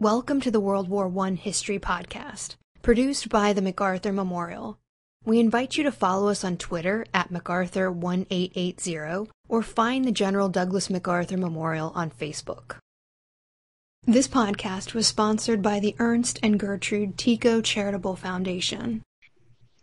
Welcome to the World War I History Podcast, produced by the MacArthur Memorial. We invite you to follow us on Twitter at MacArthur1880 or find the General Douglas MacArthur Memorial on Facebook. This podcast was sponsored by the Ernst and Gertrude Tico Charitable Foundation.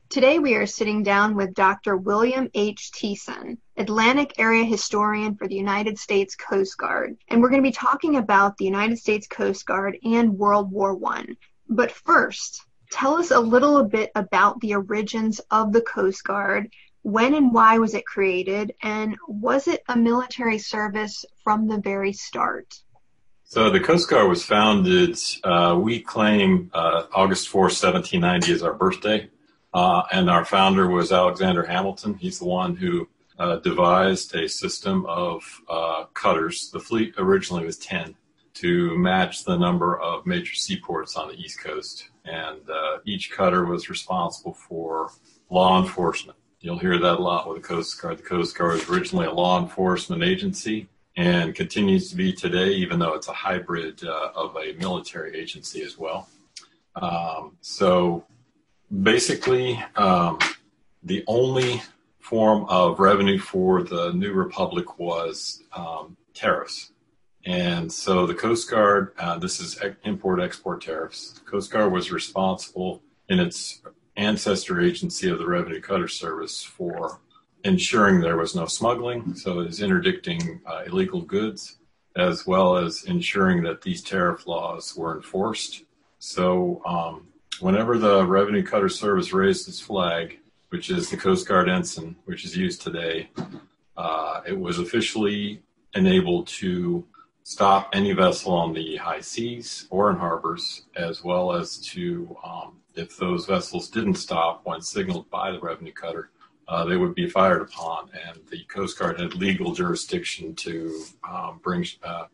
Today we are sitting down with Dr. William H. Thiesen, Atlantic Area Historian for the United States Coast Guard, and we're going to be talking about the United States Coast Guard and World War I. But first, tell us a little bit about the origins of the Coast Guard. When and why was it created, and was it a military service from the very start? So the Coast Guard was founded, uh, we claim uh, August 4, 1790 is our birthday. Uh, and our founder was Alexander Hamilton. He's the one who uh, devised a system of uh, cutters. The fleet originally was 10 to match the number of major seaports on the East Coast. And uh, each cutter was responsible for law enforcement. You'll hear that a lot with the Coast Guard. The Coast Guard was originally a law enforcement agency and continues to be today, even though it's a hybrid uh, of a military agency as well. Um, so basically um, the only form of revenue for the new republic was um, tariffs. And so the Coast Guard, uh, this is import export tariffs. The Coast Guard was responsible in its ancestor agency of the Revenue Cutter Service for ensuring there was no smuggling, so it is interdicting uh, illegal goods, as well as ensuring that these tariff laws were enforced. So um, whenever the Revenue Cutter Service raised its flag, which is the Coast Guard ensign, which is used today, uh, it was officially enabled to stop any vessel on the high seas or in harbors, as well as to, um, if those vessels didn't stop when signaled by the revenue cutter, uh, they would be fired upon. And the Coast Guard had legal jurisdiction to um, bring uh,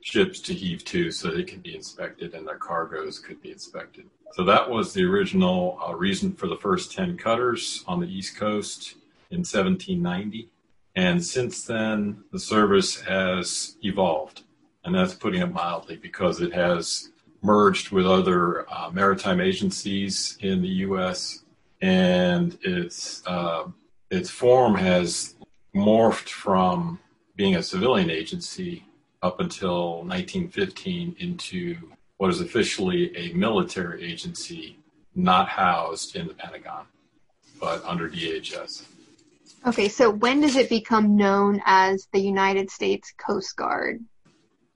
ships to heave to so they could be inspected and their cargoes could be inspected. So that was the original uh, reason for the first 10 cutters on the East Coast in 1790. And since then, the service has evolved. And that's putting it mildly because it has merged with other uh, maritime agencies in the U.S. and its, uh, its form has morphed from being a civilian agency up until 1915 into what is officially a military agency not housed in the Pentagon, but under DHS. Okay, so when does it become known as the United States Coast Guard?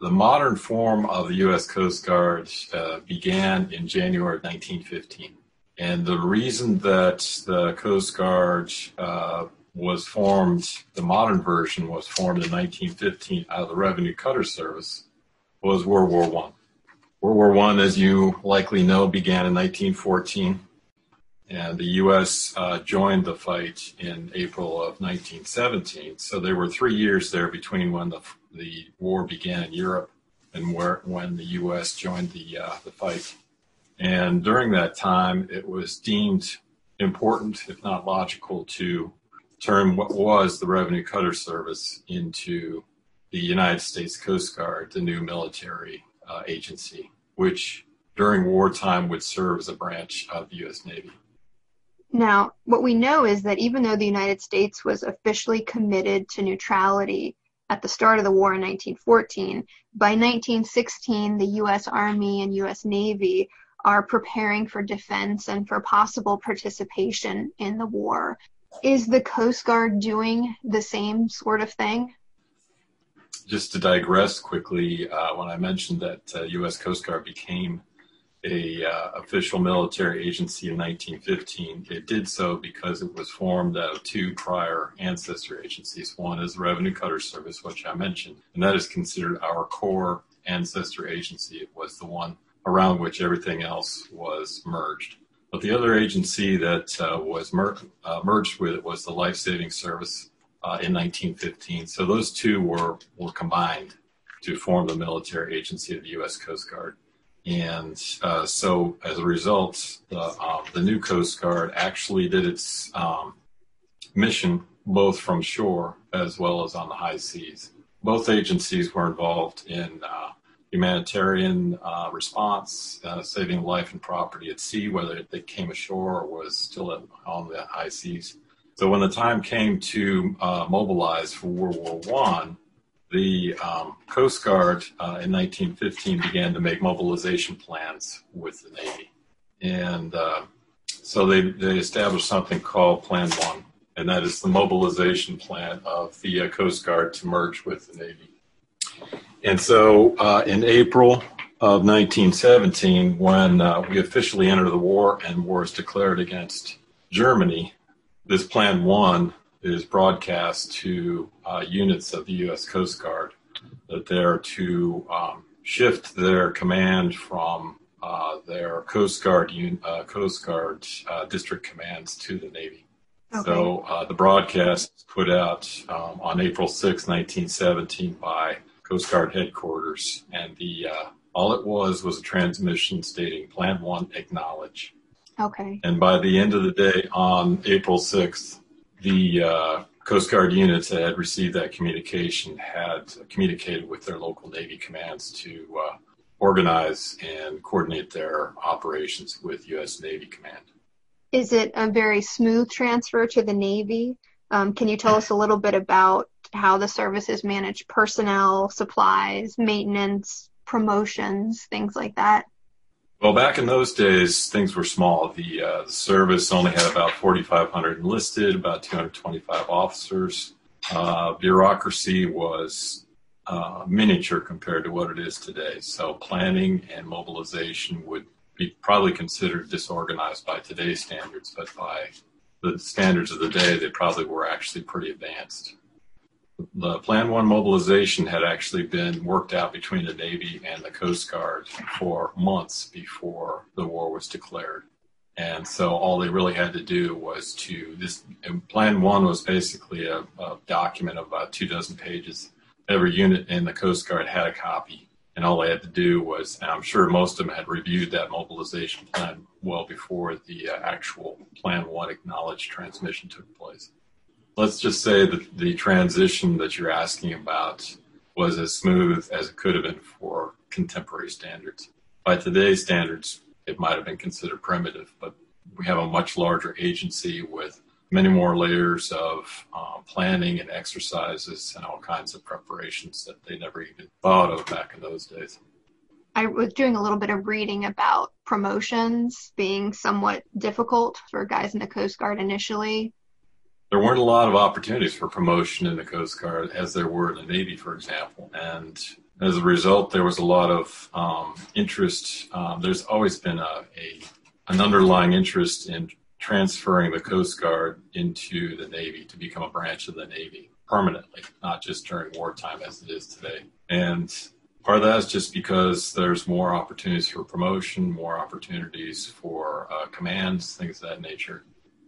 The modern form of the U.S. Coast Guard uh, began in January of 1915. And the reason that the Coast Guard uh, was formed, the modern version was formed in 1915 out of the Revenue Cutter Service, was World War One. World War One, as you likely know, began in 1914, and the U.S. Uh, joined the fight in April of 1917. So there were three years there between when the the war began in Europe and where when the U.S. joined the uh, the fight. And during that time, it was deemed important, if not logical, to turn what was the Revenue Cutter Service into the United States Coast Guard, the new military uh, agency, which during wartime would serve as a branch of the U.S. Navy. Now, what we know is that even though the United States was officially committed to neutrality at the start of the war in 1914, by 1916, the U.S. Army and U.S. Navy are preparing for defense and for possible participation in the war. Is the Coast Guard doing the same sort of thing? Just to digress quickly, uh, when I mentioned that uh, U.S. Coast Guard became a uh, official military agency in 1915, it did so because it was formed out of two prior ancestor agencies. One is the Revenue Cutter Service, which I mentioned, and that is considered our core ancestor agency. It was the one around which everything else was merged. But the other agency that uh, was mer- uh, merged with it was the Life Saving Service uh, in 1915. So those two were, were combined to form the military agency of the U.S. Coast Guard. And uh, so as a result, the, um, the new Coast Guard actually did its um, mission both from shore as well as on the high seas. Both agencies were involved in uh, humanitarian uh, response, uh, saving life and property at sea, whether they came ashore or was still at, on the high seas. So when the time came to uh, mobilize for World War One, the um, Coast Guard uh, in 1915 began to make mobilization plans with the Navy, and uh, so they they established something called Plan One, and that is the mobilization plan of the uh, Coast Guard to merge with the Navy. And so uh, in April of 1917, when uh, we officially enter the war and war is declared against Germany, this Plan 1 is broadcast to uh, units of the U.S. Coast Guard that they're to um, shift their command from uh, their Coast Guard uh, Coast Guard uh, district commands to the Navy. Okay. So the broadcast was put out um, on April 6, 1917 by Coast Guard headquarters, and the uh, all it was was a transmission stating Plan One acknowledge. Okay. And by the end of the day on April sixth, the uh, Coast Guard units that had received that communication had communicated with their local Navy commands to uh, organize and coordinate their operations with U.S. Navy Command. Is it a very smooth transfer to the Navy? Um, can you tell us a little bit about how the services manage personnel, supplies, maintenance, promotions, things like that? Well, back in those days, things were small. The, uh, the service only had about 4,500 enlisted, about 225 officers. Uh, bureaucracy was uh, miniature compared to what it is today. So planning and mobilization would be probably considered disorganized by today's standards, but by the standards of the day, they probably were actually pretty advanced the Plan 1 mobilization had actually been worked out between the Navy and the Coast Guard for months before the war was declared. And so all they really had to do was to this Plan 1 was basically a, a document of about two dozen pages. Every unit in the Coast Guard had a copy. And all they had to do was, and I'm sure most of them had reviewed that mobilization plan well before the uh, actual Plan 1 acknowledged transmission took place let's just say that the transition that you're asking about was as smooth as it could have been for contemporary standards. By today's standards, it might have been considered primitive, but we have a much larger agency with many more layers of um, planning and exercises and all kinds of preparations that they never even thought of back in those days. I was doing a little bit of reading about promotions being somewhat difficult for guys in the Coast Guard initially there weren't a lot of opportunities for promotion in the Coast Guard as there were in the Navy, for example. And as a result, there was a lot of um, interest. Um, there's always been a, a, an underlying interest in transferring the Coast Guard into the Navy to become a branch of the Navy permanently, not just during wartime as it is today. And part of that is just because there's more opportunities for promotion, more opportunities for uh, commands, things of that nature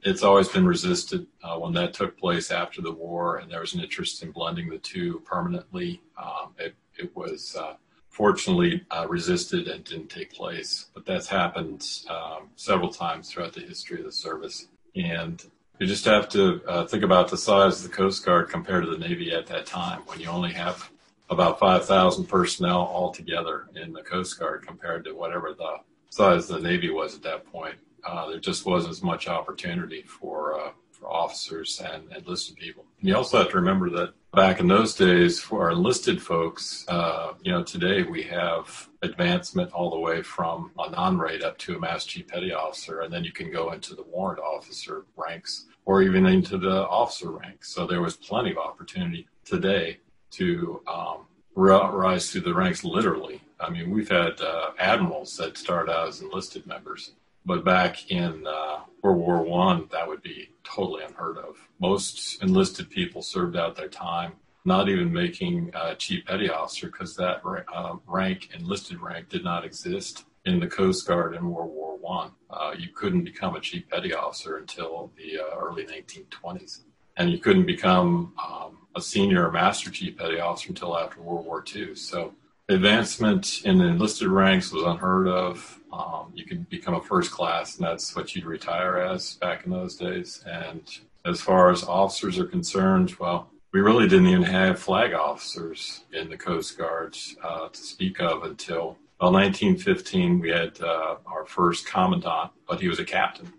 it's always been resisted. Uh, when that took place after the war, and there was an interest in blending the two permanently, um, it, it, was uh, fortunately uh, resisted and didn't take place. But that's happened um, several times throughout the history of the service. And you just have to uh, think about the size of the Coast Guard compared to the Navy at that time, when you only have about 5,000 personnel altogether in the Coast Guard compared to whatever the size of the Navy was at that point uh, there just wasn't as much opportunity for uh, for officers and enlisted people. And you also have to remember that back in those days, for our enlisted folks, uh, you know, today we have advancement all the way from a non-rate up to a Master Chief Petty Officer, and then you can go into the warrant officer ranks or even into the officer ranks. So there was plenty of opportunity today to um, rise through the ranks literally. I mean, we've had uh, admirals that start out as enlisted members but back in uh, World War One, that would be totally unheard of. Most enlisted people served out their time, not even making chief petty officer because that uh, rank, enlisted rank, did not exist in the Coast Guard in World War One. Uh, you couldn't become a chief petty officer until the uh, early 1920s, and you couldn't become um, a senior or master chief petty officer until after World War Two. So advancement in the enlisted ranks was unheard of. Um, you could become a first class, and that's what you'd retire as back in those days. And as far as officers are concerned, well, we really didn't even have flag officers in the Coast Guard uh, to speak of until well, 1915. We had uh, our first commandant, but he was a captain,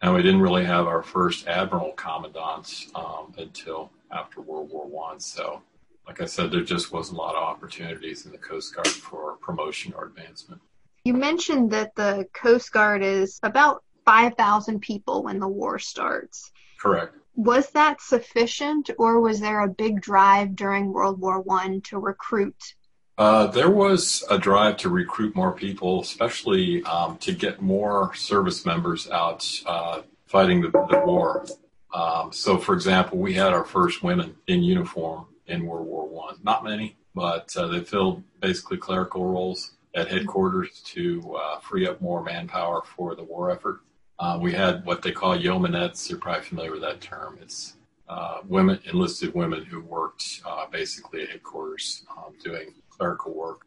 and we didn't really have our first admiral commandant um, until after World War One. So, like I said, there just wasn't a lot of opportunities in the Coast Guard for promotion or advancement. You mentioned that the Coast Guard is about 5,000 people when the war starts. Correct. Was that sufficient, or was there a big drive during World War One to recruit? Uh, there was a drive to recruit more people, especially um, to get more service members out uh, fighting the, the war. Um, so, for example, we had our first women in uniform in World War One. Not many, but uh, they filled basically clerical roles at headquarters to uh, free up more manpower for the war effort. Uh, we had what they call yeomanettes. You're probably familiar with that term. It's uh, women, enlisted women who worked uh, basically at headquarters um, doing clerical work.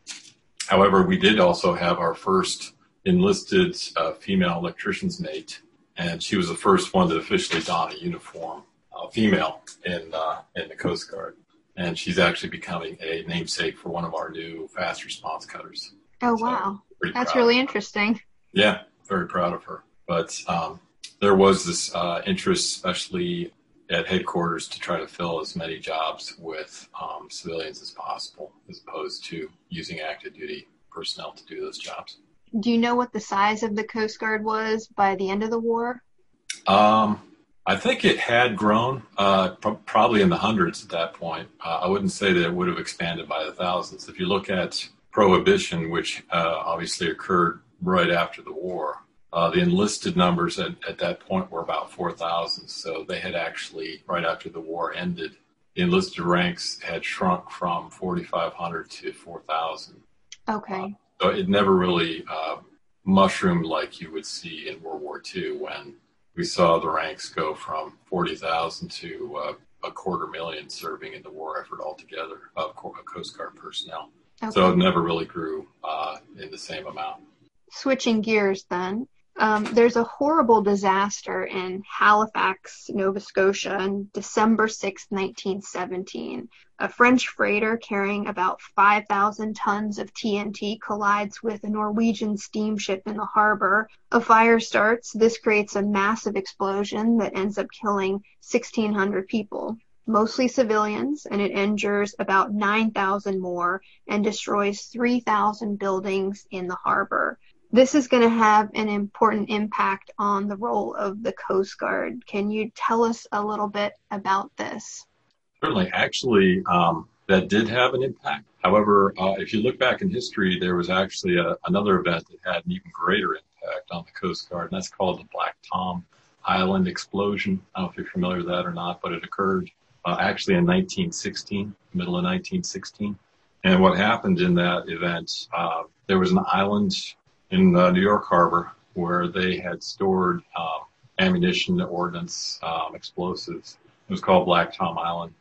However, we did also have our first enlisted uh, female electrician's mate, and she was the first one to officially don a uniform, female, in in the Coast Guard. And she's actually becoming a namesake for one of our new fast response cutters. Oh wow, that's really interesting. Yeah, very proud of her. But um, there was this uh, interest, especially at headquarters, to try to fill as many jobs with um, civilians as possible, as opposed to using active duty personnel to do those jobs. Do you know what the size of the Coast Guard was by the end of the war? Um, I think it had grown, uh, probably in the hundreds at that point. Uh, I wouldn't say that it would have expanded by the thousands. If you look at Prohibition, which uh, obviously occurred right after the war, uh, the enlisted numbers at, at that point were about 4,000. So they had actually, right after the war ended, the enlisted ranks had shrunk from 4,500 to 4,000. Okay. Uh, so it never really uh, mushroomed like you would see in World War II when we saw the ranks go from 40,000 to uh, a quarter million serving in the war effort altogether of Coast Guard personnel. Okay. So it never really grew uh, in the same amount. Switching gears then, um, there's a horrible disaster in Halifax, Nova Scotia on December 6, 1917. A French freighter carrying about 5,000 tons of TNT collides with a Norwegian steamship in the harbor. A fire starts. This creates a massive explosion that ends up killing 1,600 people, mostly civilians, and it injures about 9,000 more and destroys 3,000 buildings in the harbor this is going to have an important impact on the role of the Coast Guard. Can you tell us a little bit about this? Certainly. Actually, um, that did have an impact. However, uh, if you look back in history, there was actually a, another event that had an even greater impact on the Coast Guard, and that's called the Black Tom Island explosion. I don't know if you're familiar with that or not, but it occurred uh, actually in 1916, middle of 1916. And what happened in that event, uh, there was an island in uh, New York Harbor where they had stored um, ammunition, ordnance, um, explosives. It was called Black Tom Island.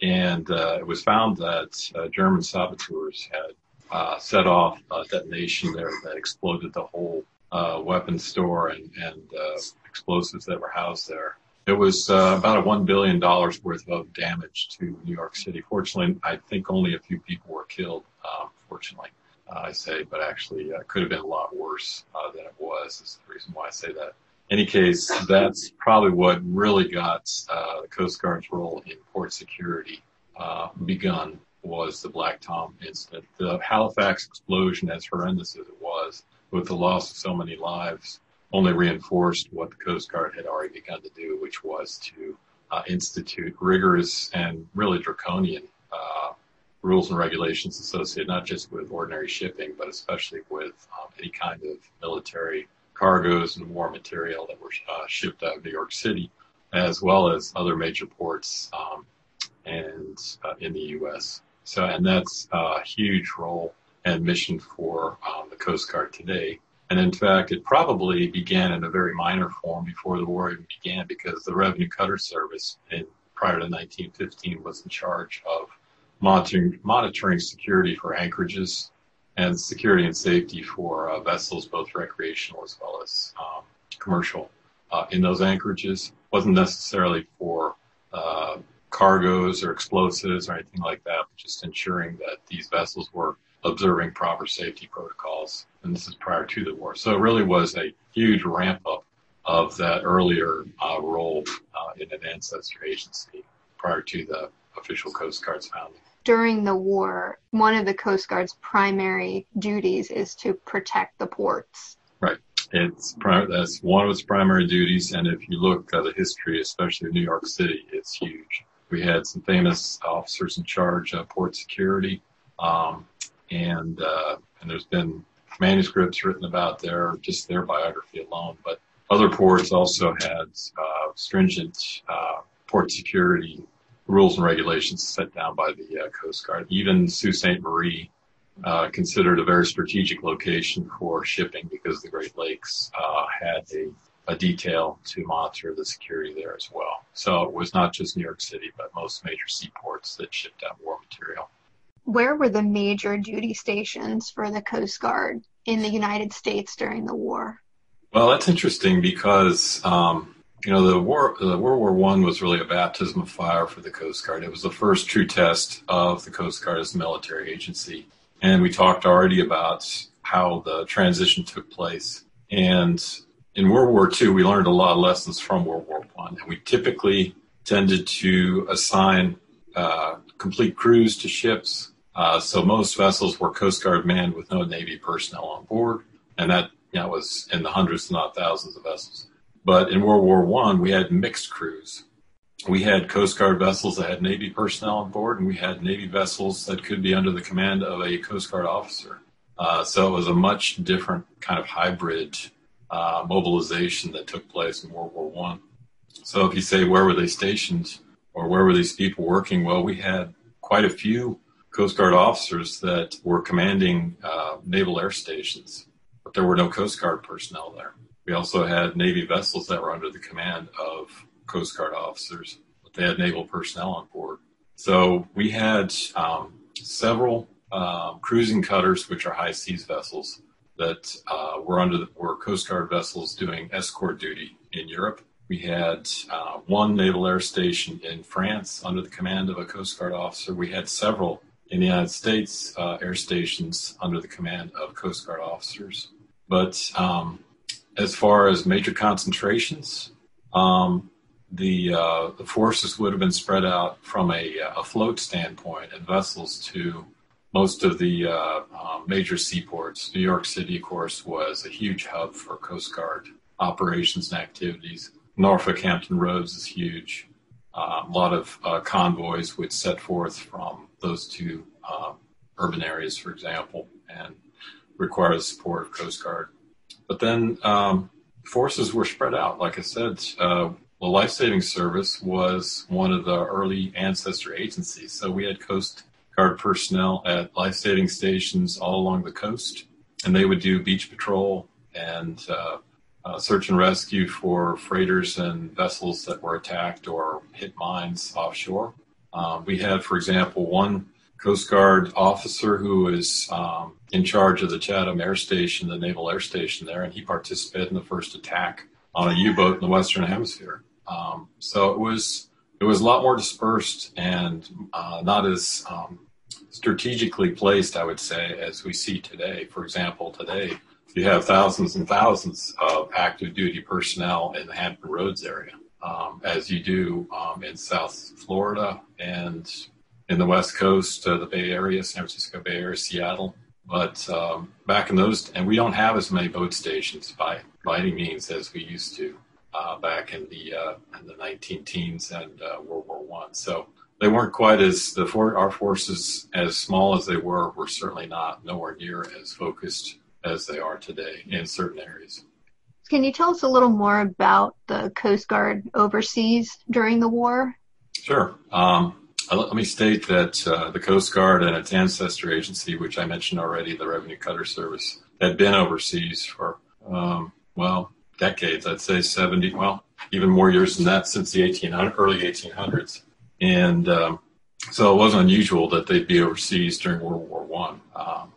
And uh, it was found that uh, German saboteurs had uh, set off a detonation there that exploded the whole uh, weapons store and, and uh, explosives that were housed there. It was about a $1 billion worth of damage to New York City. Fortunately, I think only a few people were killed, um, fortunately. I say, but actually uh, could have been a lot worse uh, than it was. Is the reason why I say that. In any case, that's probably what really got uh, the Coast Guard's role in port security uh, begun was the Black Tom incident. The Halifax explosion, as horrendous as it was, with the loss of so many lives, only reinforced what the Coast Guard had already begun to do, which was to uh, institute rigorous and really draconian uh, rules and regulations associated not just with ordinary shipping, but especially with um, any kind of military cargoes and war material that were uh, shipped out of New York City, as well as other major ports um, and uh, in the U.S. So, and that's a huge role and mission for um, the Coast Guard today. And in fact, it probably began in a very minor form before the war even began because the Revenue Cutter Service in, prior to 1915 was in charge of monitoring, monitoring security for anchorages and security and safety for uh, vessels, both recreational as well as um, commercial, uh, in those anchorages. wasn't necessarily for uh, cargoes or explosives or anything like that, but just ensuring that these vessels were observing proper safety protocols. And this is prior to the war. So it really was a huge ramp up of that earlier uh, role uh, in an ancestor agency prior to the official Coast Guard's founding. During the war, one of the Coast Guard's primary duties is to protect the ports. Right. It's that's one of its primary duties, and if you look at the history, especially New York City, it's huge. We had some famous officers in charge of port security, um, and uh, and there's been manuscripts written about their just their biography alone. But other ports also had uh, stringent uh, port security rules and regulations set down by the uh, Coast Guard. Even Sault Ste. Marie, uh, considered a very strategic location for shipping because the Great Lakes uh, had a, a, detail to monitor the security there as well. So it was not just New York City, but most major seaports that shipped out war material. Where were the major duty stations for the Coast Guard in the United States during the war? Well, that's interesting because um, you know the war, the World War One was really a baptism of fire for the Coast Guard. It was the first true test of the Coast Guard as a military agency, and we talked already about how the transition took place. And in World War II, we learned a lot of lessons from World War One, and we typically tended to assign uh, complete crews to ships. Uh, so most vessels were Coast Guard manned with no Navy personnel on board, and that know, was in the hundreds, not thousands of vessels. But in World War One, we had mixed crews. We had Coast Guard vessels that had Navy personnel on board, and we had Navy vessels that could be under the command of a Coast Guard officer. Uh, so it was a much different kind of hybrid uh, mobilization that took place in World War One. So if you say where were they stationed or where were these people working, well, we had quite a few Coast Guard officers that were commanding uh, naval air stations but there were no Coast Guard personnel there. We also had Navy vessels that were under the command of Coast Guard officers, but they had naval personnel on board. So we had um, several um, cruising cutters, which are high seas vessels, that uh, were under the, were Coast Guard vessels doing escort duty in Europe. We had uh, one naval air station in France under the command of a Coast Guard officer. We had several in the United States uh, air stations under the command of Coast Guard officers. But um, as far as major concentrations, um, the, uh, the forces would have been spread out from a, a float standpoint and vessels to most of the uh, uh, major seaports. New York City, of course, was a huge hub for Coast Guard operations and activities. Norfolk Hampton Roads is huge. Uh, a lot of uh, convoys would set forth from those two uh, urban areas, for example, and require the support of Coast Guard. But then um, forces were spread out. Like I said, uh, the Life Saving Service was one of the early ancestor agencies. So we had Coast Guard personnel at life saving stations all along the coast, and they would do beach patrol and uh, uh, search and rescue for freighters and vessels that were attacked or hit mines offshore. Um, we had, for example, one Coast Guard officer who was um, in charge of the Chatham Air Station, the Naval Air Station there, and he participated in the first attack on a U-boat in the Western Hemisphere. Um, so it was it was a lot more dispersed and uh, not as um, strategically placed, I would say, as we see today. For example, today you have thousands and thousands of active duty personnel in the Hampton Roads area, um, as you do um, in South Florida and in the West Coast, uh, the Bay Area, San Francisco Bay Area, Seattle. But um, back in those, and we don't have as many boat stations by by any means as we used to uh, back in the uh, in the 19 teens and uh, World War One. So they weren't quite as the for, our forces, as small as they were, were certainly not nowhere near as focused as they are today in certain areas. Can you tell us a little more about the Coast Guard overseas during the war? Sure. Um, let me state that uh, the Coast Guard and its ancestor agency, which I mentioned already, the Revenue Cutter Service, had been overseas for, um, well, decades. I'd say 70, well, even more years than that since the 1800, early 1800s. And um, so it wasn't unusual that they'd be overseas during World War One. Um,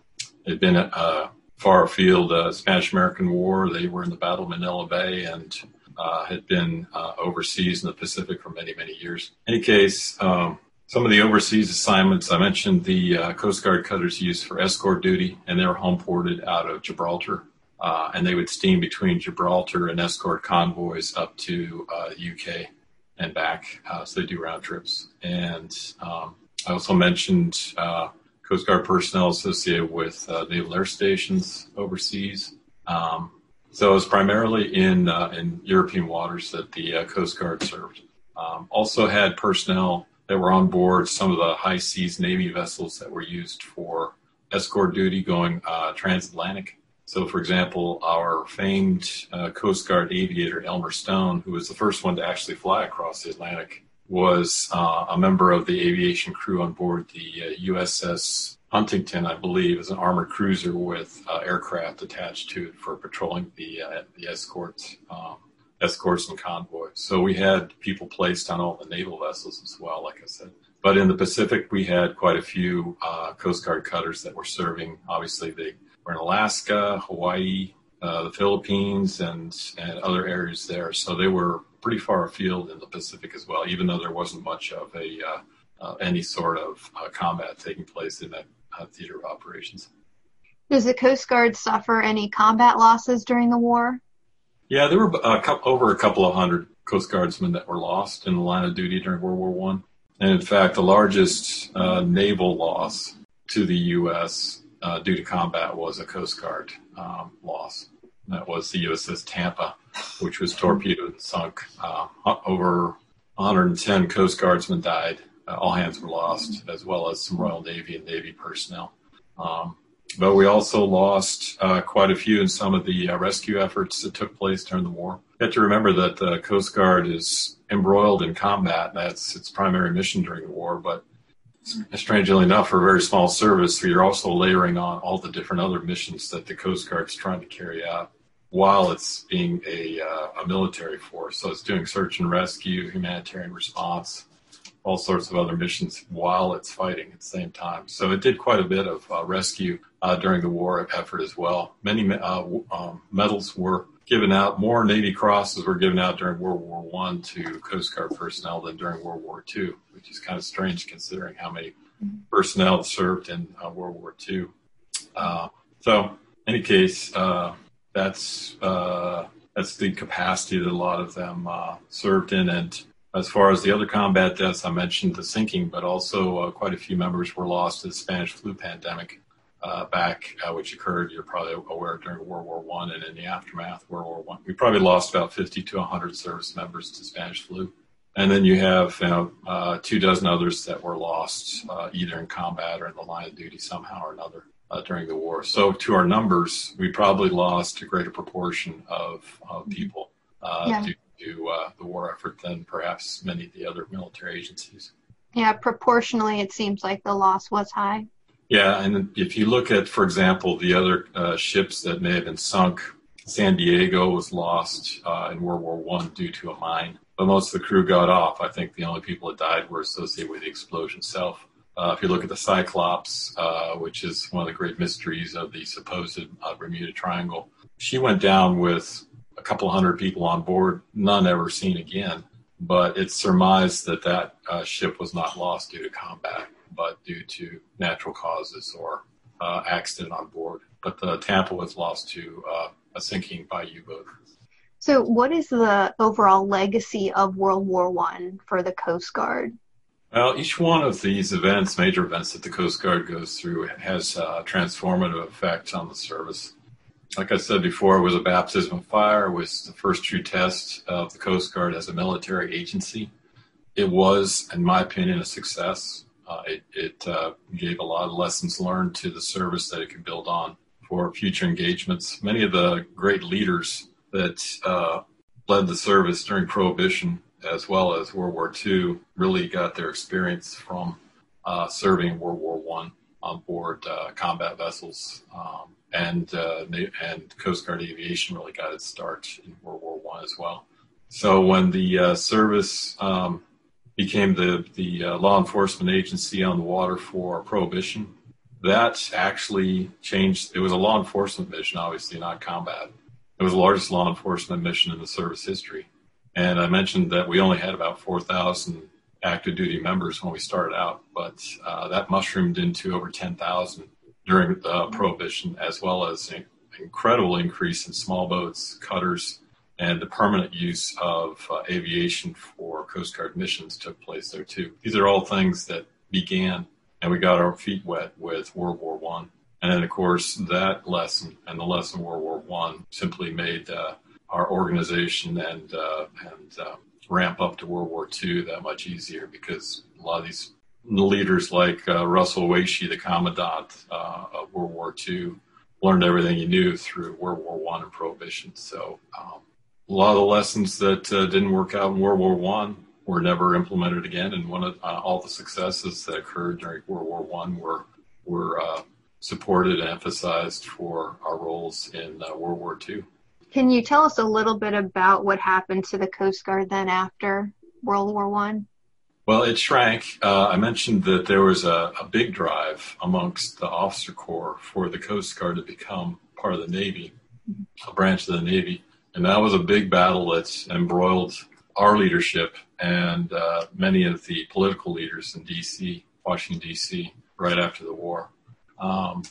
they'd been uh, far afield, uh, Spanish-American War. They were in the Battle of Manila Bay and uh, had been uh, overseas in the Pacific for many, many years. In any case, um, some of the overseas assignments I mentioned the uh, Coast Guard cutters used for escort duty, and they were home ported out of Gibraltar. Uh, and they would steam between Gibraltar and escort convoys up to UK uh, and back. Uh, so they do round trips. And um, I also mentioned Coast Guard personnel associated with naval air stations overseas. Um, so it was primarily in uh, in European waters that the uh, Coast Guard served. Um, also had personnel that were on board some of the high seas Navy vessels that were used for escort duty going uh, transatlantic. So, for example, our famed uh, Coast Guard aviator Elmer Stone, who was the first one to actually fly across the Atlantic, was uh, a member of the aviation crew on board the USS uh, Huntington, I believe, is an armored cruiser with uh, aircraft attached to it for patrolling the uh, the escorts, um, escorts and convoys. So we had people placed on all the naval vessels as well, like I said. But in the Pacific, we had quite a few uh, Coast Guard cutters that were serving. Obviously, they were in Alaska, Hawaii, uh, the Philippines, and and other areas there. So they were pretty far afield in the Pacific as well, even though there wasn't much of a uh, uh, any sort of uh, combat taking place in that uh, theater of operations. Does the Coast Guard suffer any combat losses during the war? Yeah, there were a couple, over a couple of hundred Coast Guardsmen that were lost in the line of duty during World War One, and in fact, the largest uh, naval loss to the U.S. Uh, due to combat was a Coast Guard um, loss. That was the USS Tampa, which was torpedoed and sunk. Uh, over 110 Coast Guardsmen died uh, all hands were lost, as well as some Royal Navy and Navy personnel. Um, but we also lost uh, quite a few in some of the uh, rescue efforts that took place during the war. You have to remember that the Coast Guard is embroiled in combat. That's its primary mission during the war. But strangely enough, for a very small service, you're also layering on all the different other missions that the Coast Guard is trying to carry out while it's being a, uh, a military force. So it's doing search and rescue, humanitarian response, all sorts of other missions while it's fighting at the same time. So it did quite a bit of uh, rescue uh, during the war effort as well. Many uh, um, medals were given out. More Navy crosses were given out during World War One to Coast Guard personnel than during World War Two, which is kind of strange considering how many personnel served in uh, World War Two. Uh, so, in any case, uh, that's that's the capacity that a lot of them served in, and as far as the other combat deaths, I mentioned the sinking, but also uh, quite a few members were lost to the Spanish flu pandemic uh, back, uh, which occurred, you're probably aware, during World War One and in the aftermath of World War One. We probably lost about 50 to 100 service members to Spanish flu. And then you have you know, uh, two dozen others that were lost uh, either in combat or in the line of duty somehow or another uh, during the war. So, to our numbers, we probably lost a greater proportion of, of people yeah. due to uh, the war effort than perhaps many of the other military agencies. Yeah, proportionally, it seems like the loss was high. Yeah, and if you look at, for example, the other uh, ships that may have been sunk, San Diego was lost uh, in World War One due to a mine, but most of the crew got off. I think the only people that died were associated with the explosion itself. Uh, if you look at the Cyclops, uh, which is one of the great mysteries of the supposed uh, Bermuda Triangle, she went down with a couple hundred people on board, none ever seen again. But it's surmised that that uh, ship was not lost due to combat, but due to natural causes or uh, accident on board. But the Tampa was lost to uh, a sinking by U-boat. So, what is the overall legacy of World War One for the Coast Guard? Well, each one of these events, major events that the Coast Guard goes through, has a transformative effect on the service like I said before, it was a baptism of fire. It was the first true test of the Coast Guard as a military agency. It was, in my opinion, a success. Uh, it, it uh, gave a lot of lessons learned to the service that it could build on for future engagements. Many of the great leaders that uh, led the service during Prohibition, as well as World War II, really got their experience from uh, serving World War One on board uh, combat vessels. Um, and uh, and Coast Guard aviation really got its start in World War One as well. So when the service um, became the the uh, law enforcement agency on the water for prohibition, that actually changed. It was a law enforcement mission, obviously not combat, It was the largest law enforcement mission in the service history. And I mentioned that we only had about 4,000 active duty members when we started out, but uh, that mushroomed into over 10,000 during the prohibition, as well as an incredible increase in small boats, cutters, and the permanent use of uh, aviation for Coast Guard missions took place there too. These are all things that began, and we got our feet wet with World War One. And then, of course, that lesson and the lesson of World War One simply made uh, our organization and uh, and uh, ramp up to World War II that much easier because a lot of these leaders like uh, Russell Waesche, the commandant uh, of World War II, learned everything he knew through World War One and Prohibition. So um, a lot of the lessons that uh, didn't work out in World War One were never implemented again, and one of uh, all the successes that occurred during World War One were were uh, supported and emphasized for our roles in uh, World War II. Can you tell us a little bit about what happened to the Coast Guard then after World War One? Well, it shrank. Uh, I mentioned that there was a, a, big drive amongst the officer corps for the Coast Guard to become part of the Navy, a branch of the Navy. And that was a big battle that embroiled our leadership and uh, many of the political leaders in D.C., Washington, D.C., right after the war. Um,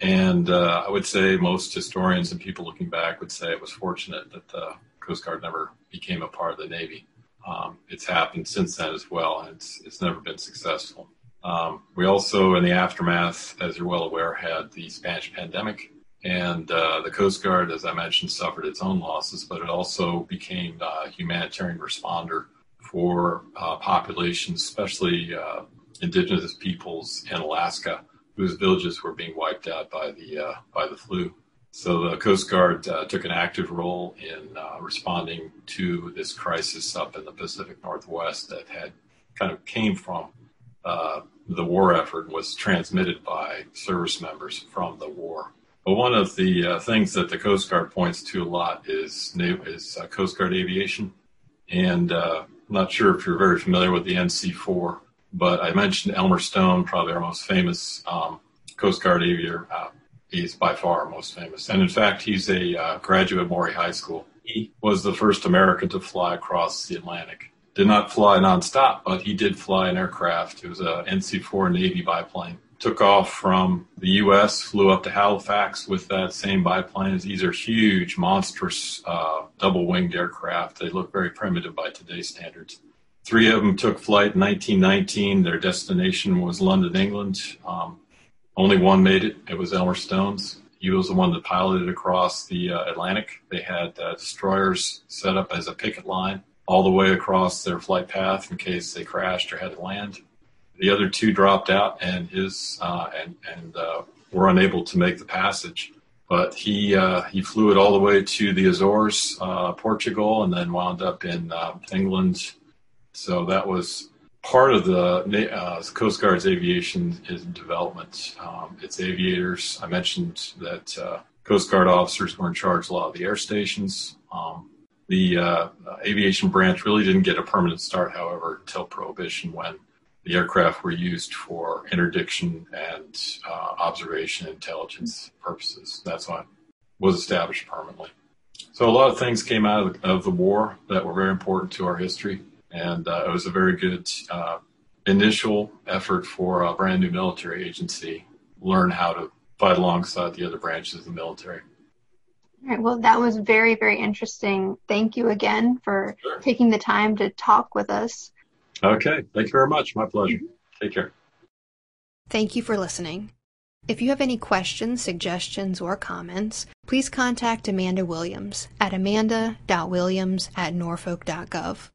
and uh, I would say most historians and people looking back would say it was fortunate that the Coast Guard never became a part of the Navy. Um, it's happened since then as well, and it's, it's never been successful. Um, we also, in the aftermath, as you're well aware, had the Spanish pandemic, and uh, the Coast Guard, as I mentioned, suffered its own losses, but it also became a humanitarian responder for uh, populations, especially uh, indigenous peoples in Alaska, whose villages were being wiped out by the uh, by the flu. So the Coast Guard uh, took an active role in uh, responding to this crisis up in the Pacific Northwest that had kind of came from the war effort was transmitted by service members from the war. But one of the uh, things that the Coast Guard points to a lot is is uh, Coast Guard aviation, and uh, I'm not sure if you're very familiar with the NC-4, but I mentioned Elmer Stone, probably our most famous um, Coast Guard aviator. Uh, he's by far our most famous. And in fact, he's a uh, graduate of Maury High School. He was the first American to fly across the Atlantic. Did not fly nonstop, but he did fly an aircraft. It was a NC-4 Navy biplane. Took off from the U.S., flew up to Halifax with that same biplane. These are huge, monstrous, uh, double-winged aircraft. They look very primitive by today's standards. Three of them took flight in 1919. Their destination was London, England. Um, only one made it. It was Elmer Stone's. He was the one that piloted across the uh, Atlantic. They had uh, destroyers set up as a picket line all the way across their flight path in case they crashed or had to land. The other two dropped out, and his uh, and and uh, were unable to make the passage. But he uh, he flew it all the way to the Azores, uh, Portugal, and then wound up in England so that was part of the uh, Coast Guard's aviation is development. Um, its aviators. I mentioned that uh, Coast Guard officers were in charge of a lot of the air stations. Um, the uh, aviation branch really didn't get a permanent start, however, until Prohibition when the aircraft were used for interdiction and uh, observation intelligence purposes. That's why it was established permanently. So a lot of things came out of the, of the war that were very important to our history and uh, it was a very good uh, initial effort for a brand new military agency learn how to fight alongside the other branches of the military. All right. Well, that was very, very interesting. Thank you again for sure. taking the time to talk with us. Okay. Thank you very much. My pleasure. Mm-hmm. Take care. Thank you for listening. If you have any questions, suggestions, or comments, please contact Amanda Williams at amanda.williams at norfolk.gov.